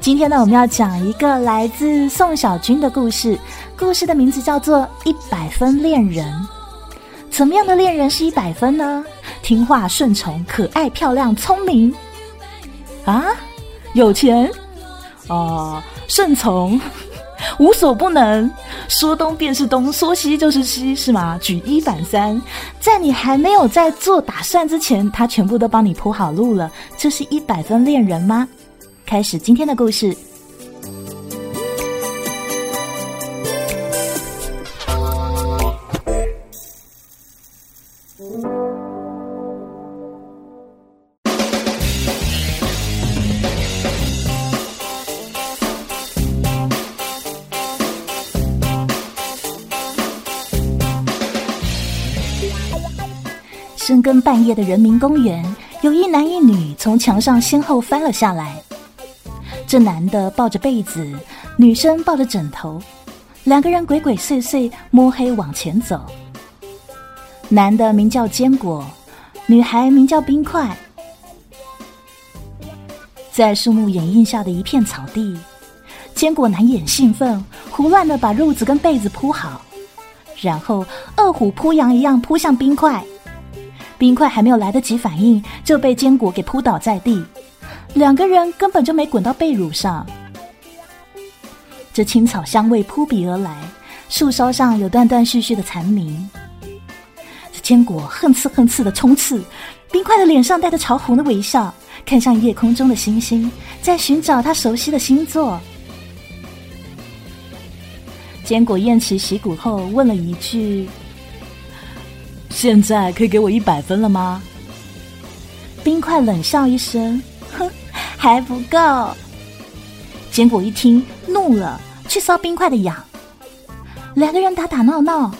今天呢，我们要讲一个来自宋小军的故事，故事的名字叫做《一百分恋人》。怎么样的恋人是一百分呢？听话、顺从、可爱、漂亮、聪明啊，有钱哦，顺从，无所不能，说东便是东，说西就是西，是吗？举一反三，在你还没有在做打算之前，他全部都帮你铺好路了，这是一百分恋人吗？开始今天的故事。深更半夜的人民公园，有一男一女从墙上先后翻了下来。这男的抱着被子，女生抱着枕头，两个人鬼鬼祟祟摸黑往前走。男的名叫坚果，女孩名叫冰块。在树木掩映下的一片草地，坚果难掩兴奋，胡乱的把褥子跟被子铺好，然后饿虎扑羊一样扑向冰块。冰块还没有来得及反应，就被坚果给扑倒在地。两个人根本就没滚到被褥上，这青草香味扑鼻而来，树梢上有断断续续的蝉鸣。这坚果恨刺恨刺的冲刺，冰块的脸上带着潮红的微笑，看向夜空中的星星，在寻找他熟悉的星座。坚果偃旗息鼓后问了一句：“现在可以给我一百分了吗？”冰块冷笑一声。哼，还不够。坚果一听怒了，去搔冰块的痒。两个人打打闹闹，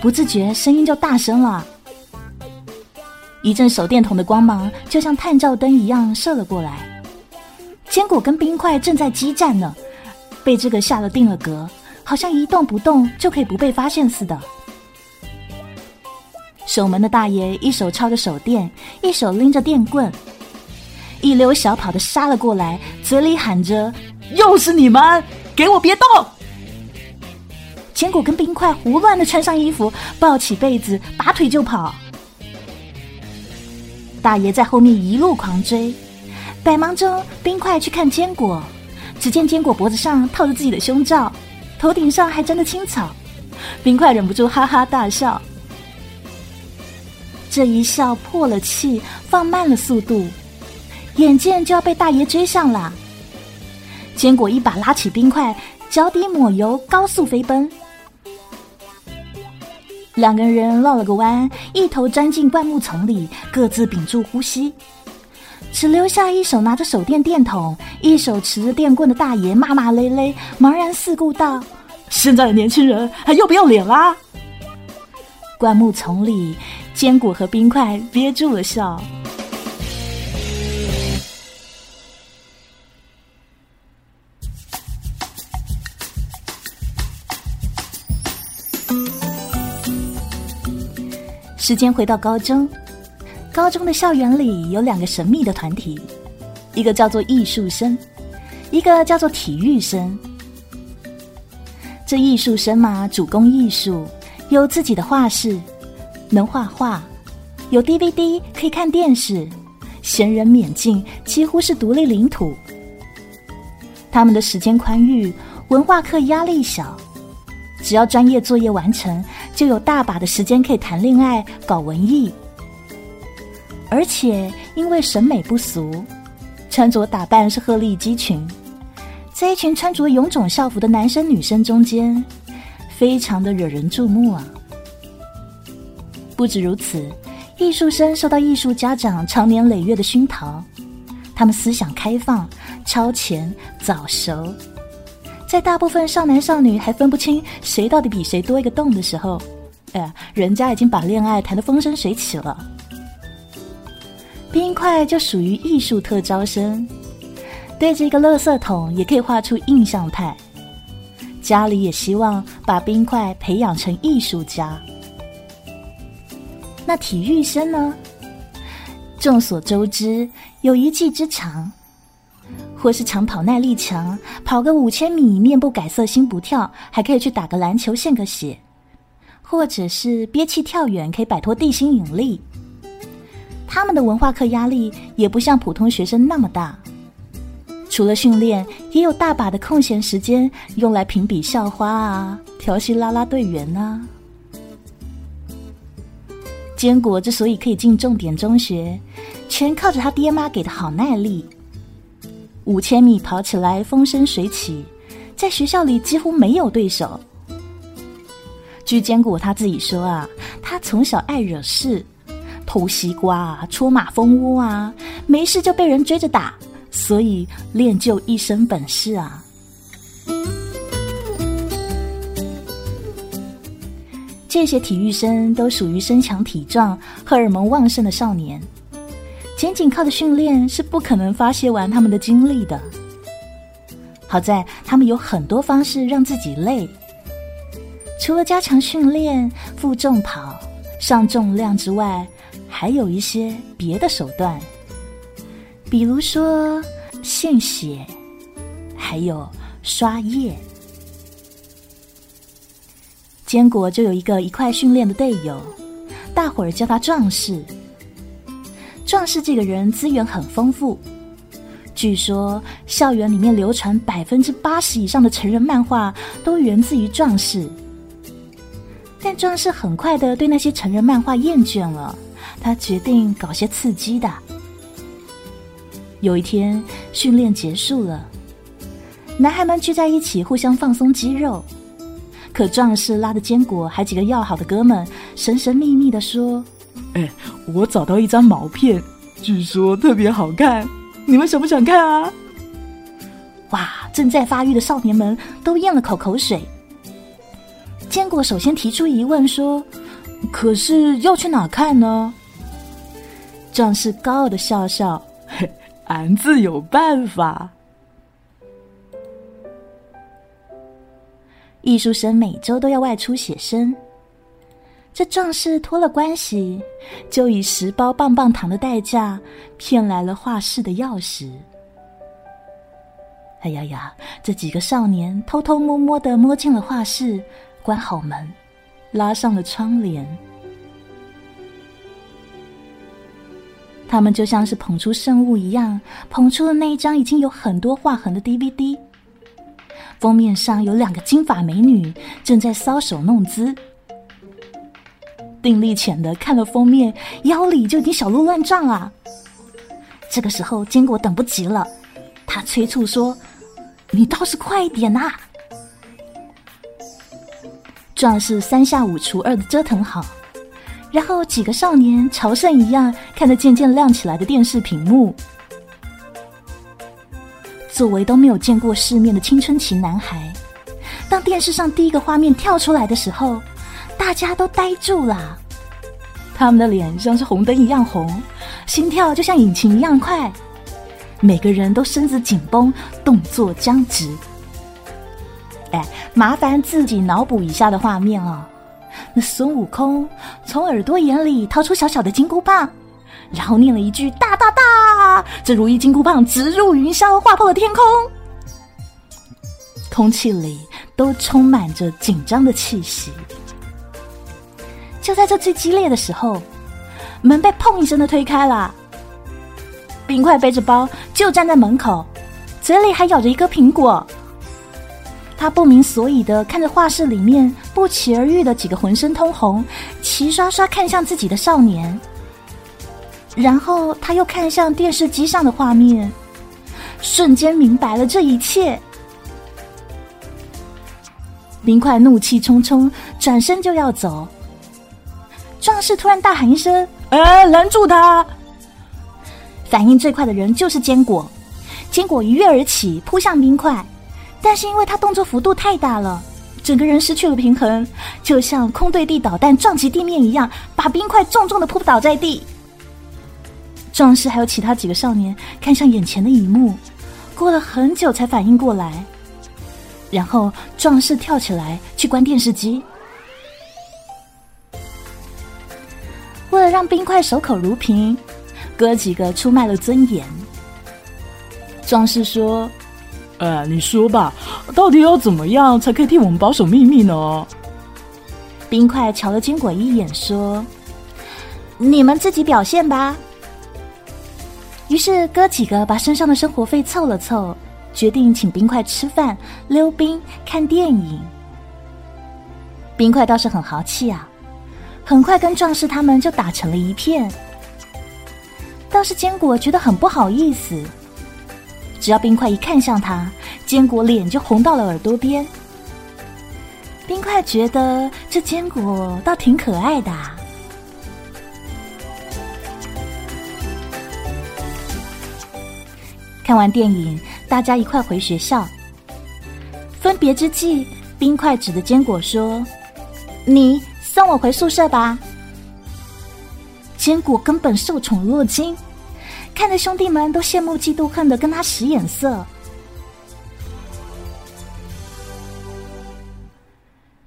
不自觉声音就大声了。一阵手电筒的光芒就像探照灯一样射了过来。坚果跟冰块正在激战呢，被这个下了定了格，好像一动不动就可以不被发现似的。守门的大爷一手抄着手电，一手拎着电棍。一溜小跑的杀了过来，嘴里喊着：“又是你们，给我别动！”坚果跟冰块胡乱的穿上衣服，抱起被子，拔腿就跑。大爷在后面一路狂追，百忙中，冰块去看坚果，只见坚果脖子上套着自己的胸罩，头顶上还沾着青草，冰块忍不住哈哈大笑。这一笑破了气，放慢了速度。眼见就要被大爷追上了，坚果一把拉起冰块，脚底抹油，高速飞奔。两个人绕了个弯，一头钻进灌木丛里，各自屏住呼吸，只留下一手拿着手电电筒，一手持着电棍的大爷骂骂咧咧，茫然四顾道：“现在的年轻人还要不要脸啊？”灌木丛里，坚果和冰块憋住了笑。时间回到高中，高中的校园里有两个神秘的团体，一个叫做艺术生，一个叫做体育生。这艺术生嘛，主攻艺术，有自己的画室，能画画，有 DVD 可以看电视，闲人免进，几乎是独立领土。他们的时间宽裕，文化课压力小。只要专业作业完成，就有大把的时间可以谈恋爱、搞文艺。而且因为审美不俗，穿着打扮是鹤立鸡群，在一群穿着臃肿校服的男生女生中间，非常的惹人注目啊！不止如此，艺术生受到艺术家长长年累月的熏陶，他们思想开放、超前、早熟。在大部分少男少女还分不清谁到底比谁多一个洞的时候，哎，人家已经把恋爱谈得风生水起了。冰块就属于艺术特招生，对着一个垃圾桶也可以画出印象派。家里也希望把冰块培养成艺术家。那体育生呢？众所周知，有一技之长，或是长跑耐力强，跑个五千米面不改色心不跳，还可以去打个篮球献个血；或者是憋气跳远，可以摆脱地心引力。他们的文化课压力也不像普通学生那么大，除了训练，也有大把的空闲时间用来评比校花啊，调戏啦啦队员呐。坚果之所以可以进重点中学，全靠着他爹妈给的好耐力。五千米跑起来风生水起，在学校里几乎没有对手。据坚果他自己说啊，他从小爱惹事，偷西瓜啊，戳马蜂窝啊，没事就被人追着打，所以练就一身本事啊。这些体育生都属于身强体壮、荷尔蒙旺盛的少年，仅仅靠的训练是不可能发泄完他们的精力的。好在他们有很多方式让自己累，除了加强训练、负重跑、上重量之外，还有一些别的手段，比如说献血，还有刷液。坚果就有一个一块训练的队友，大伙儿叫他壮士。壮士这个人资源很丰富，据说校园里面流传百分之八十以上的成人漫画都源自于壮士。但壮士很快的对那些成人漫画厌倦了，他决定搞些刺激的。有一天训练结束了，男孩们聚在一起互相放松肌肉。可壮士拉的坚果，还几个要好的哥们，神神秘秘的说：“哎，我找到一张毛片，据说特别好看，你们想不想看啊？”哇！正在发育的少年们都咽了口口水。坚果首先提出疑问说：“可是要去哪看呢？”壮士高傲的笑笑：“ 俺自有办法。”艺术生每周都要外出写生，这壮士托了关系，就以十包棒棒糖的代价骗来了画室的钥匙。哎呀呀！这几个少年偷偷摸摸的摸进了画室，关好门，拉上了窗帘。他们就像是捧出圣物一样，捧出了那一张已经有很多划痕的 DVD。封面上有两个金发美女正在搔首弄姿，定力浅的看了封面，腰里就已经小鹿乱撞啊。这个时候，坚果等不及了，他催促说：“你倒是快一点呐！”壮士三下五除二的折腾好，然后几个少年朝圣一样看着渐渐亮起来的电视屏幕。作为都没有见过世面的青春期男孩，当电视上第一个画面跳出来的时候，大家都呆住了。他们的脸像是红灯一样红，心跳就像引擎一样快，每个人都身子紧绷，动作僵直。哎，麻烦自己脑补一下的画面哦。那孙悟空从耳朵眼里掏出小小的金箍棒。然后念了一句“大大大”，这如意金箍棒直入云霄，划破了天空。空气里都充满着紧张的气息。就在这最激烈的时候，门被砰一声的推开了。冰块背着包就站在门口，嘴里还咬着一个苹果。他不明所以的看着画室里面不期而遇的几个浑身通红、齐刷刷看向自己的少年。然后他又看向电视机上的画面，瞬间明白了这一切。冰块怒气冲冲，转身就要走。壮士突然大喊一声：“哎，拦住他！”反应最快的人就是坚果。坚果一跃而起，扑向冰块，但是因为他动作幅度太大了，整个人失去了平衡，就像空对地导弹撞击地面一样，把冰块重重的扑倒在地。壮士还有其他几个少年看向眼前的一幕，过了很久才反应过来。然后壮士跳起来去关电视机。为了让冰块守口如瓶，哥几个出卖了尊严。壮士说：“呃，你说吧，到底要怎么样才可以替我们保守秘密呢？”冰块瞧了坚果一眼，说：“你们自己表现吧。”于是哥几个把身上的生活费凑了凑，决定请冰块吃饭、溜冰、看电影。冰块倒是很豪气啊，很快跟壮士他们就打成了一片。倒是坚果觉得很不好意思，只要冰块一看向他，坚果脸就红到了耳朵边。冰块觉得这坚果倒挺可爱的。看完电影，大家一块回学校。分别之际，冰块指着坚果说：“你送我回宿舍吧。”坚果根本受宠若惊，看着兄弟们都羡慕嫉妒恨的跟他使眼色。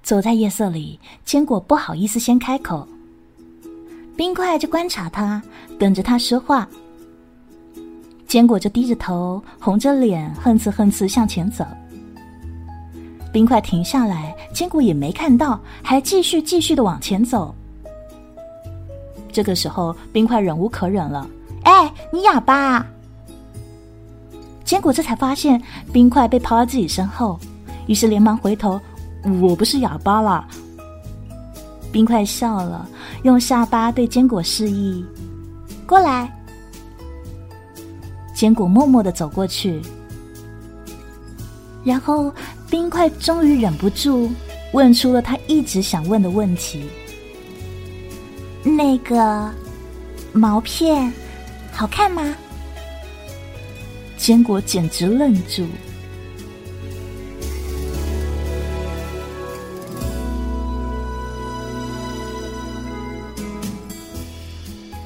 走在夜色里，坚果不好意思先开口，冰块就观察他，等着他说话。坚果就低着头，红着脸，哼哧哼哧向前走。冰块停下来，坚果也没看到，还继续继续的往前走。这个时候，冰块忍无可忍了：“哎，你哑巴！”坚果这才发现冰块被抛在自己身后，于是连忙回头。我不是哑巴啦。冰块笑了，用下巴对坚果示意：“过来。”坚果默默的走过去，然后冰块终于忍不住问出了他一直想问的问题：“那个毛片好看吗？”坚果简直愣住。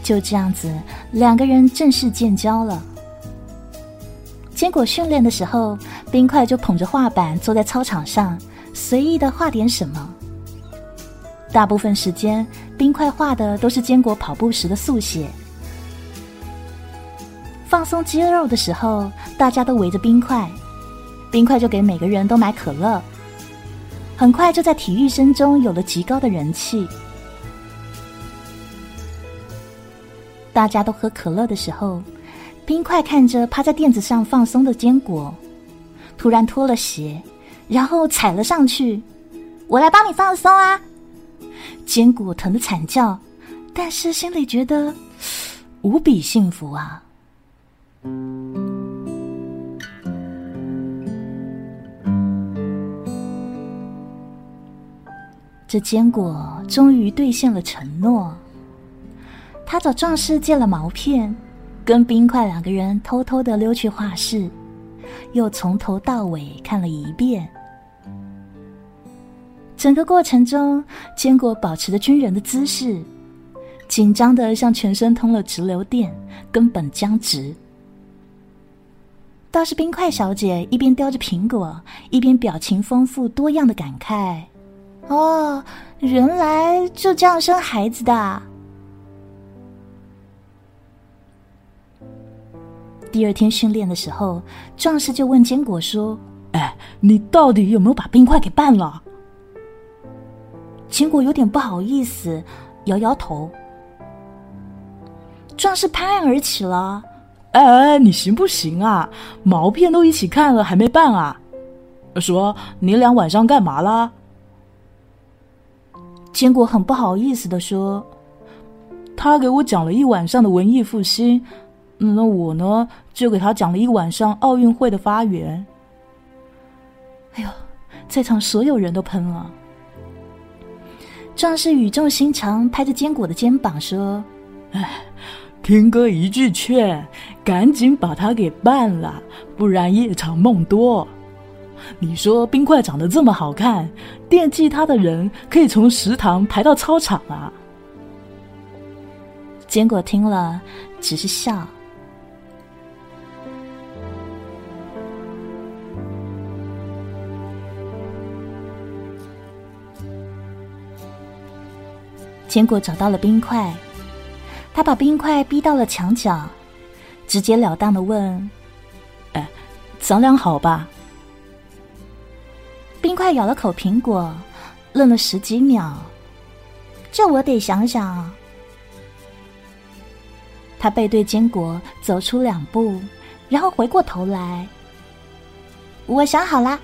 就这样子，两个人正式建交了。坚果训练的时候，冰块就捧着画板坐在操场上，随意的画点什么。大部分时间，冰块画的都是坚果跑步时的速写。放松肌肉的时候，大家都围着冰块，冰块就给每个人都买可乐。很快就在体育生中有了极高的人气。大家都喝可乐的时候，冰块看着趴在垫子上放松的坚果，突然脱了鞋，然后踩了上去。我来帮你放松啊！坚果疼得惨叫，但是心里觉得无比幸福啊。这坚果终于兑现了承诺。他找壮士借了毛片，跟冰块两个人偷偷的溜去画室，又从头到尾看了一遍。整个过程中，坚果保持着军人的姿势，紧张的像全身通了直流电，根本僵直。倒是冰块小姐一边叼着苹果，一边表情丰富多样的感慨：“哦，原来就这样生孩子的。”第二天训练的时候，壮士就问坚果说：“哎，你到底有没有把冰块给拌了？”坚果有点不好意思，摇摇头。壮士拍案而起了：“哎哎，你行不行啊？毛片都一起看了，还没办啊？说你俩晚上干嘛啦？”坚果很不好意思的说：“他给我讲了一晚上的文艺复兴。”那我呢，就给他讲了一晚上奥运会的发源。哎呦，在场所有人都喷了。壮士语重心长拍着坚果的肩膀说：“哎，听哥一句劝，赶紧把他给办了，不然夜长梦多。你说冰块长得这么好看，惦记他的人可以从食堂排到操场啊。”坚果听了，只是笑。坚果找到了冰块，他把冰块逼到了墙角，直截了当的问：“哎，商量好吧。冰块咬了口苹果，愣了十几秒，这我得想想。他背对坚果走出两步，然后回过头来。我想好了。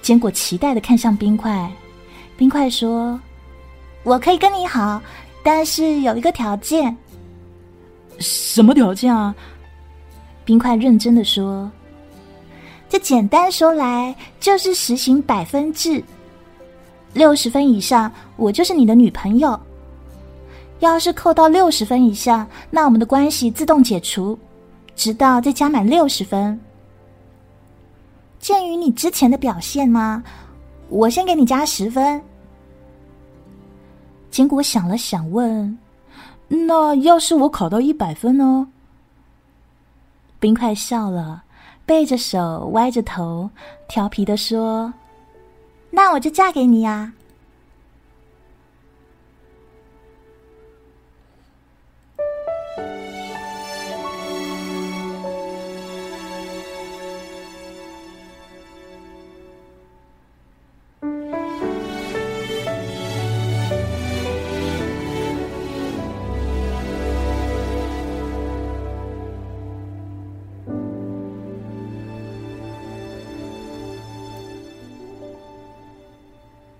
坚果期待的看向冰块，冰块说：“我可以跟你好，但是有一个条件。”什么条件啊？冰块认真的说：“这简单说来就是实行百分制，六十分以上我就是你的女朋友。要是扣到六十分以下，那我们的关系自动解除，直到再加满六十分。鉴于你之前的表现吗？我先给你加十分。”结果想了想，问。那要是我考到一百分呢？冰块笑了，背着手，歪着头，调皮的说：“那我就嫁给你呀。”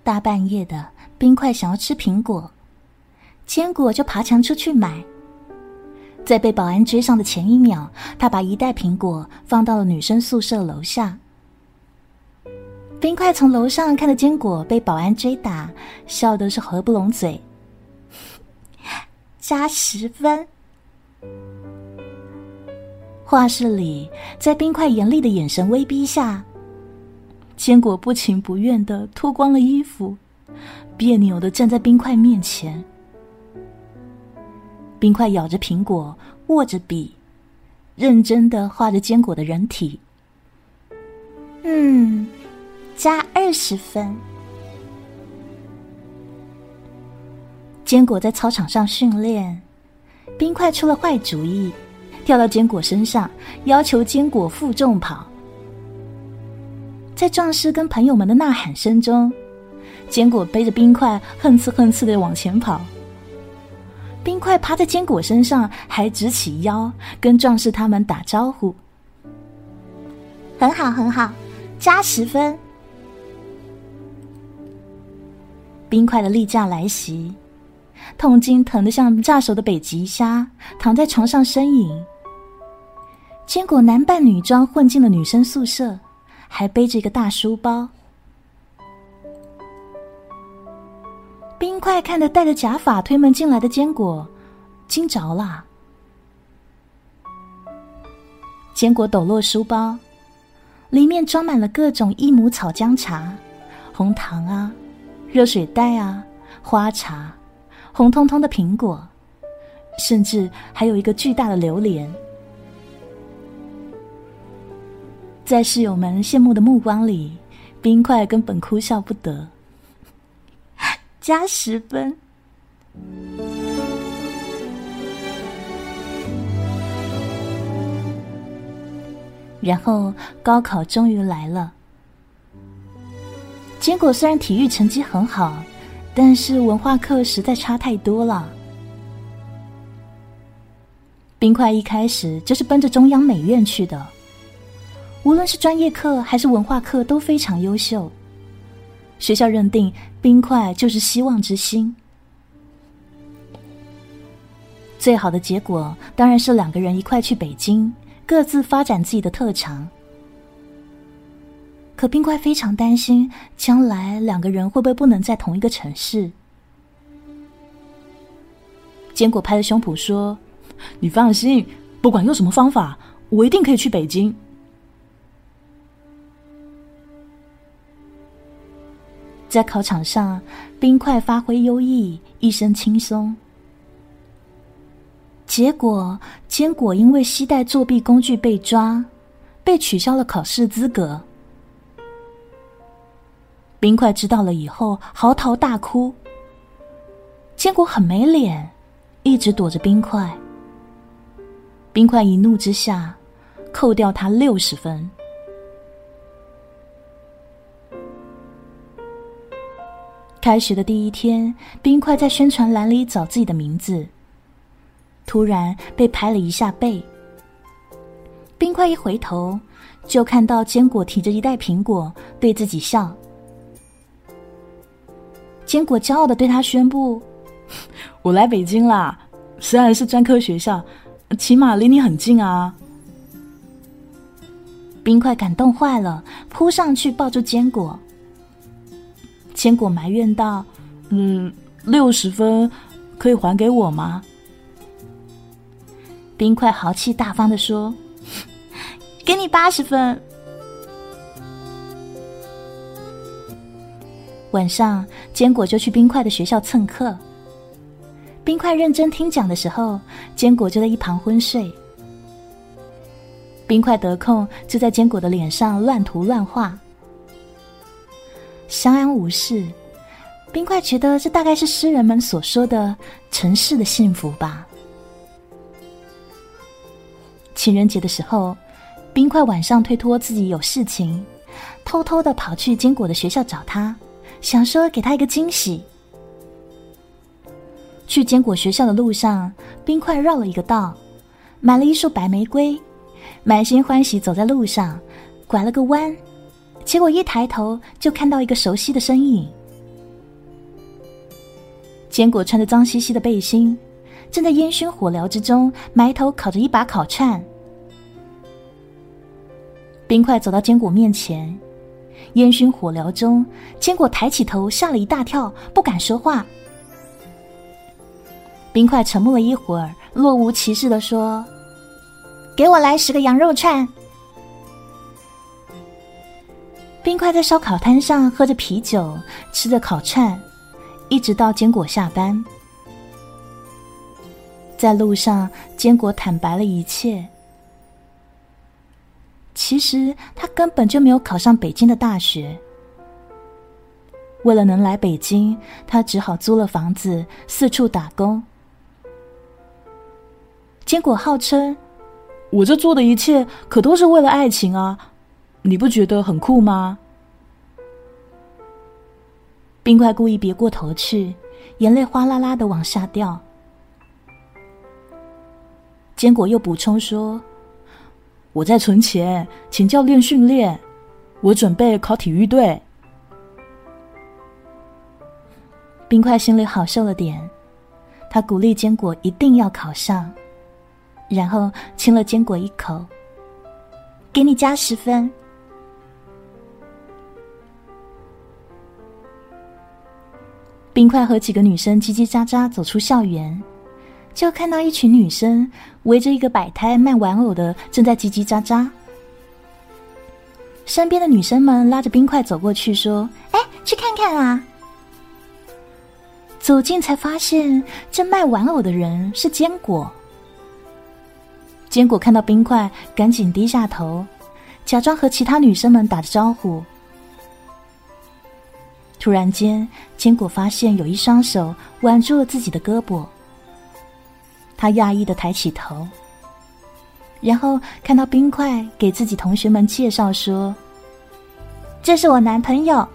大半夜的，冰块想要吃苹果，坚果就爬墙出去买。在被保安追上的前一秒，他把一袋苹果放到了女生宿舍楼下。冰块从楼上看着坚果被保安追打，笑的是合不拢嘴。加十分。画室里，在冰块严厉的眼神威逼下。坚果不情不愿的脱光了衣服，别扭的站在冰块面前。冰块咬着苹果，握着笔，认真的画着坚果的人体。嗯，加二十分。坚果在操场上训练，冰块出了坏主意，跳到坚果身上，要求坚果负重跑。在壮士跟朋友们的呐喊声中，坚果背着冰块哼哧哼哧的往前跑。冰块趴在坚果身上，还直起腰跟壮士他们打招呼。很好，很好，加十分。冰块的例假来袭，痛经疼得像炸熟的北极虾，躺在床上呻吟。坚果男扮女装混进了女生宿舍。还背着一个大书包，冰块看着戴着假发推门进来的坚果，惊着了。坚果抖落书包，里面装满了各种益母草姜茶、红糖啊、热水袋啊、花茶、红彤彤的苹果，甚至还有一个巨大的榴莲。在室友们羡慕的目光里，冰块根本哭笑不得。加十分。然后高考终于来了。结果虽然体育成绩很好，但是文化课实在差太多了。冰块一开始就是奔着中央美院去的。无论是专业课还是文化课都非常优秀，学校认定冰块就是希望之星。最好的结果当然是两个人一块去北京，各自发展自己的特长。可冰块非常担心，将来两个人会不会不能在同一个城市？坚果拍着胸脯说：“你放心，不管用什么方法，我一定可以去北京。”在考场上，冰块发挥优异，一身轻松。结果，坚果因为携带作弊工具被抓，被取消了考试资格。冰块知道了以后，嚎啕大哭。坚果很没脸，一直躲着冰块。冰块一怒之下，扣掉他六十分。开学的第一天，冰块在宣传栏里找自己的名字，突然被拍了一下背。冰块一回头，就看到坚果提着一袋苹果对自己笑。坚果骄傲的对他宣布：“我来北京啦，虽然是专科学校，起码离你很近啊。”冰块感动坏了，扑上去抱住坚果。坚果埋怨道：“嗯，六十分可以还给我吗？”冰块豪气大方的说：“ 给你八十分。”晚上，坚果就去冰块的学校蹭课。冰块认真听讲的时候，坚果就在一旁昏睡。冰块得空就在坚果的脸上乱涂乱画。相安无事，冰块觉得这大概是诗人们所说的城市的幸福吧。情人节的时候，冰块晚上推脱自己有事情，偷偷的跑去坚果的学校找他，想说给他一个惊喜。去坚果学校的路上，冰块绕了一个道，买了一束白玫瑰，满心欢喜走在路上，拐了个弯。结果一抬头就看到一个熟悉的身影。坚果穿着脏兮兮的背心，正在烟熏火燎之中埋头烤着一把烤串。冰块走到坚果面前，烟熏火燎中，坚果抬起头，吓了一大跳，不敢说话。冰块沉默了一会儿，若无其事的说：“给我来十个羊肉串。”冰块在烧烤摊上喝着啤酒，吃着烤串，一直到坚果下班。在路上，坚果坦白了一切。其实他根本就没有考上北京的大学。为了能来北京，他只好租了房子，四处打工。坚果号称：“我这做的一切可都是为了爱情啊！”你不觉得很酷吗？冰块故意别过头去，眼泪哗啦啦的往下掉。坚果又补充说：“我在存钱，请教练训练，我准备考体育队。”冰块心里好受了点，他鼓励坚果一定要考上，然后亲了坚果一口，给你加十分。冰块和几个女生叽叽喳喳走出校园，就看到一群女生围着一个摆摊卖玩偶的，正在叽叽喳喳。身边的女生们拉着冰块走过去，说：“哎，去看看啊！”走近才发现，这卖玩偶的人是坚果。坚果看到冰块，赶紧低下头，假装和其他女生们打着招呼。突然间，坚果发现有一双手挽住了自己的胳膊。他讶异的抬起头，然后看到冰块给自己同学们介绍说：“这是我男朋友，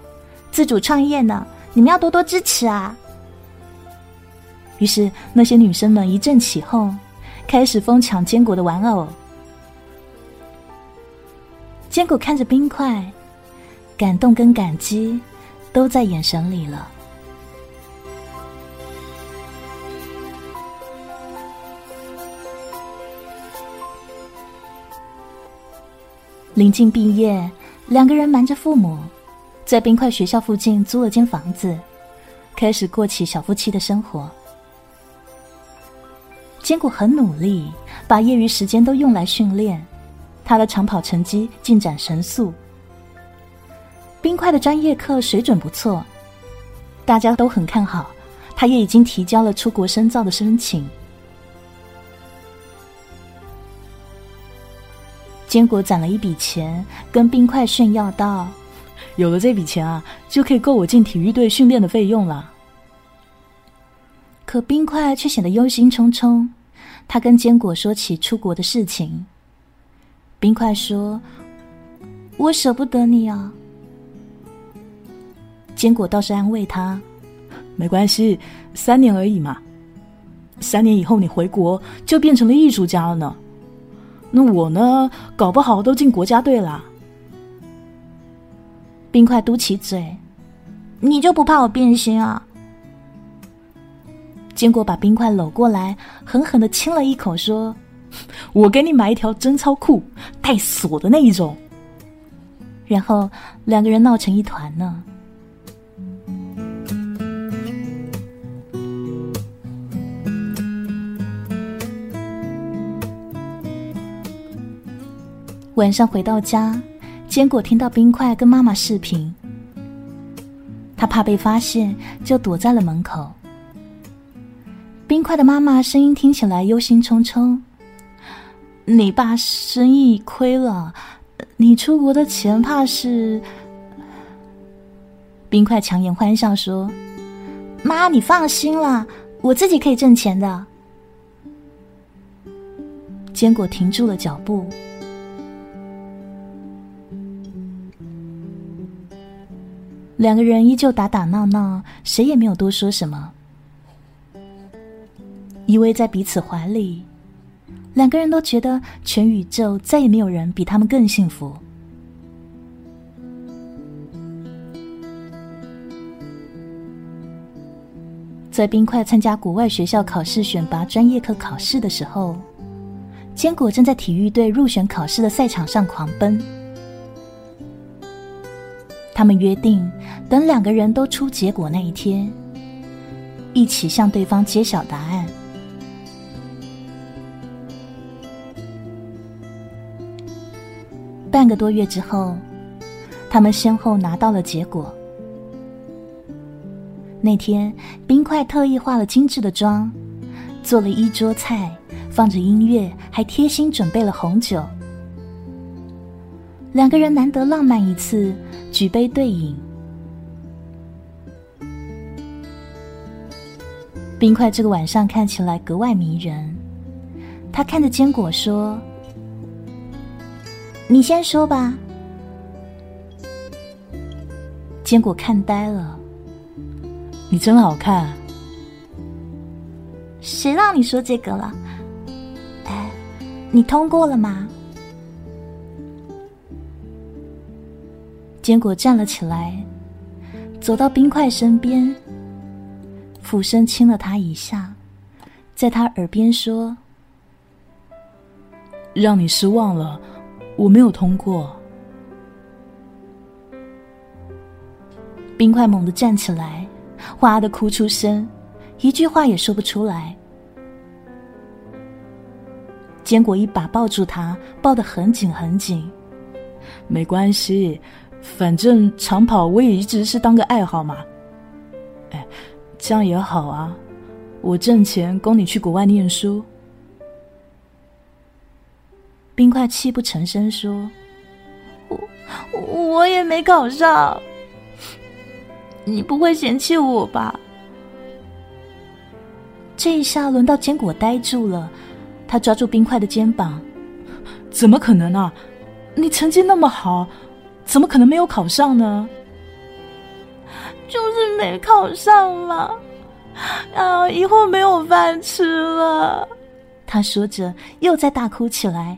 自主创业呢，你们要多多支持啊！”于是那些女生们一阵起哄，开始疯抢坚果的玩偶。坚果看着冰块，感动跟感激。都在眼神里了。临近毕业，两个人瞒着父母，在冰块学校附近租了间房子，开始过起小夫妻的生活。坚果很努力，把业余时间都用来训练，他的长跑成绩进展神速。冰块的专业课水准不错，大家都很看好，他也已经提交了出国深造的申请。坚果攒了一笔钱，跟冰块炫耀道：“有了这笔钱啊，就可以够我进体育队训练的费用了。”可冰块却显得忧心忡忡，他跟坚果说起出国的事情。冰块说：“我舍不得你啊。”坚果倒是安慰他：“没关系，三年而已嘛。三年以后你回国就变成了艺术家了呢。那我呢，搞不好都进国家队了。”冰块嘟起嘴：“你就不怕我变心啊？”坚果把冰块搂过来，狠狠的亲了一口，说：“我给你买一条贞操裤，带锁的那一种。”然后两个人闹成一团呢。晚上回到家，坚果听到冰块跟妈妈视频，他怕被发现，就躲在了门口。冰块的妈妈声音听起来忧心忡忡：“你爸生意亏了，你出国的钱怕是……”冰块强颜欢笑说：“妈，你放心了，我自己可以挣钱的。”坚果停住了脚步，两个人依旧打打闹闹，谁也没有多说什么。依偎在彼此怀里，两个人都觉得全宇宙再也没有人比他们更幸福。在冰块参加国外学校考试选拔专业课考试的时候，坚果正在体育队入选考试的赛场上狂奔。他们约定，等两个人都出结果那一天，一起向对方揭晓答案。半个多月之后，他们先后拿到了结果。那天，冰块特意化了精致的妆，做了一桌菜，放着音乐，还贴心准备了红酒。两个人难得浪漫一次，举杯对饮。冰块这个晚上看起来格外迷人，他看着坚果说。你先说吧。坚果看呆了。你真好看。谁让你说这个了？哎，你通过了吗？坚果站了起来，走到冰块身边，俯身亲了他一下，在他耳边说：“让你失望了。”我没有通过。冰块猛地站起来，哇的哭出声，一句话也说不出来。坚果一把抱住他，抱得很紧很紧。没关系，反正长跑我也一直是当个爱好嘛。这样也好啊，我挣钱供你去国外念书。冰块泣不成声说：“我我也没考上，你不会嫌弃我吧？”这一下轮到坚果呆住了，他抓住冰块的肩膀：“怎么可能啊？你成绩那么好，怎么可能没有考上呢？”就是没考上嘛，啊，以后没有饭吃了。他说着，又在大哭起来。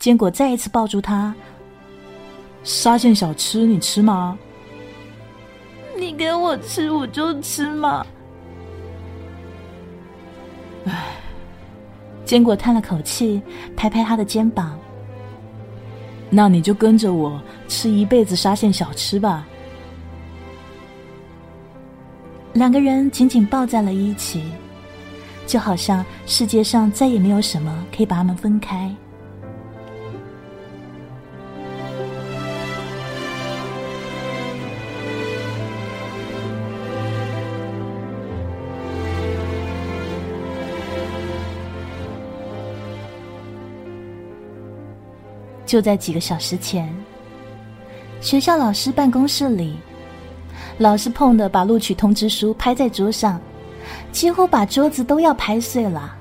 坚果再一次抱住他。沙县小吃你吃吗？你给我吃，我就吃嘛。唉，坚果叹了口气，拍拍他的肩膀。那你就跟着我吃一辈子沙县小吃吧。两个人紧紧抱在了一起，就好像世界上再也没有什么可以把他们分开。就在几个小时前，学校老师办公室里，老师碰的把录取通知书拍在桌上，几乎把桌子都要拍碎了。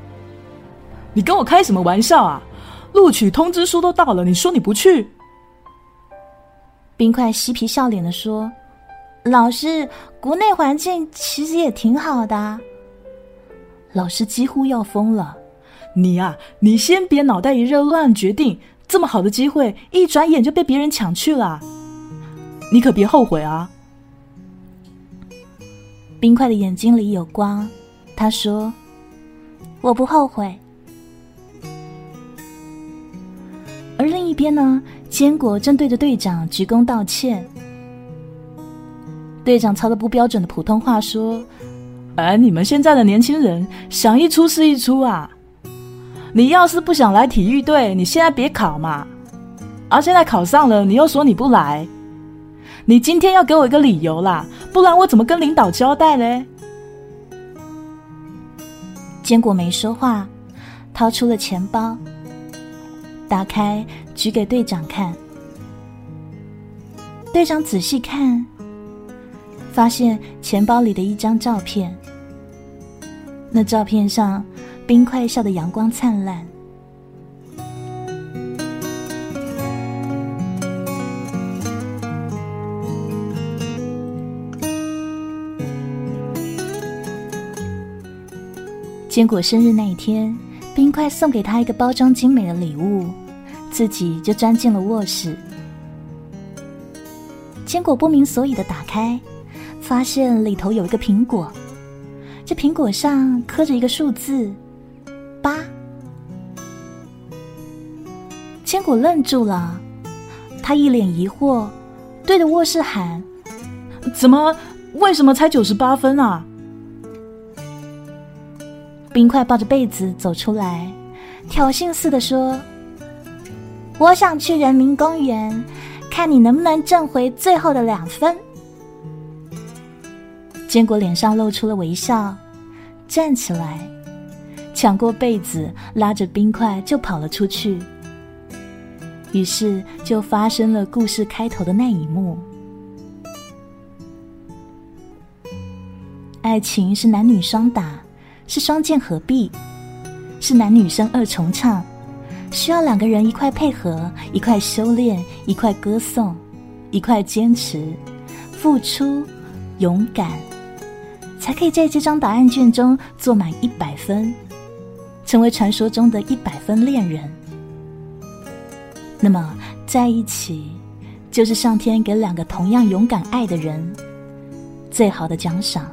你跟我开什么玩笑啊？录取通知书都到了，你说你不去？冰块嬉皮笑脸的说：“老师，国内环境其实也挺好的。”老师几乎要疯了。你呀，你先别脑袋一热乱决定，这么好的机会，一转眼就被别人抢去了，你可别后悔啊！冰块的眼睛里有光，他说：“我不后悔。”而另一边呢，坚果正对着队长鞠躬道歉。队长操的不标准的普通话说：“哎，你们现在的年轻人想一出是一出啊！你要是不想来体育队，你现在别考嘛。而现在考上了，你又说你不来，你今天要给我一个理由啦，不然我怎么跟领导交代嘞？”坚果没说话，掏出了钱包。打开，举给队长看。队长仔细看，发现钱包里的一张照片。那照片上，冰块笑得阳光灿烂。坚果生日那一天，冰块送给他一个包装精美的礼物。自己就钻进了卧室，坚果不明所以的打开，发现里头有一个苹果，这苹果上刻着一个数字八。坚果愣住了，他一脸疑惑，对着卧室喊：“怎么？为什么才九十八分啊？”冰块抱着被子走出来，挑衅似的说。我想去人民公园，看你能不能挣回最后的两分。坚果脸上露出了微笑，站起来，抢过被子，拉着冰块就跑了出去。于是就发生了故事开头的那一幕：爱情是男女双打，是双剑合璧，是男女生二重唱。需要两个人一块配合，一块修炼，一块歌颂，一块坚持，付出，勇敢，才可以在这张答案卷中做满一百分，成为传说中的一百分恋人。那么，在一起，就是上天给两个同样勇敢爱的人最好的奖赏。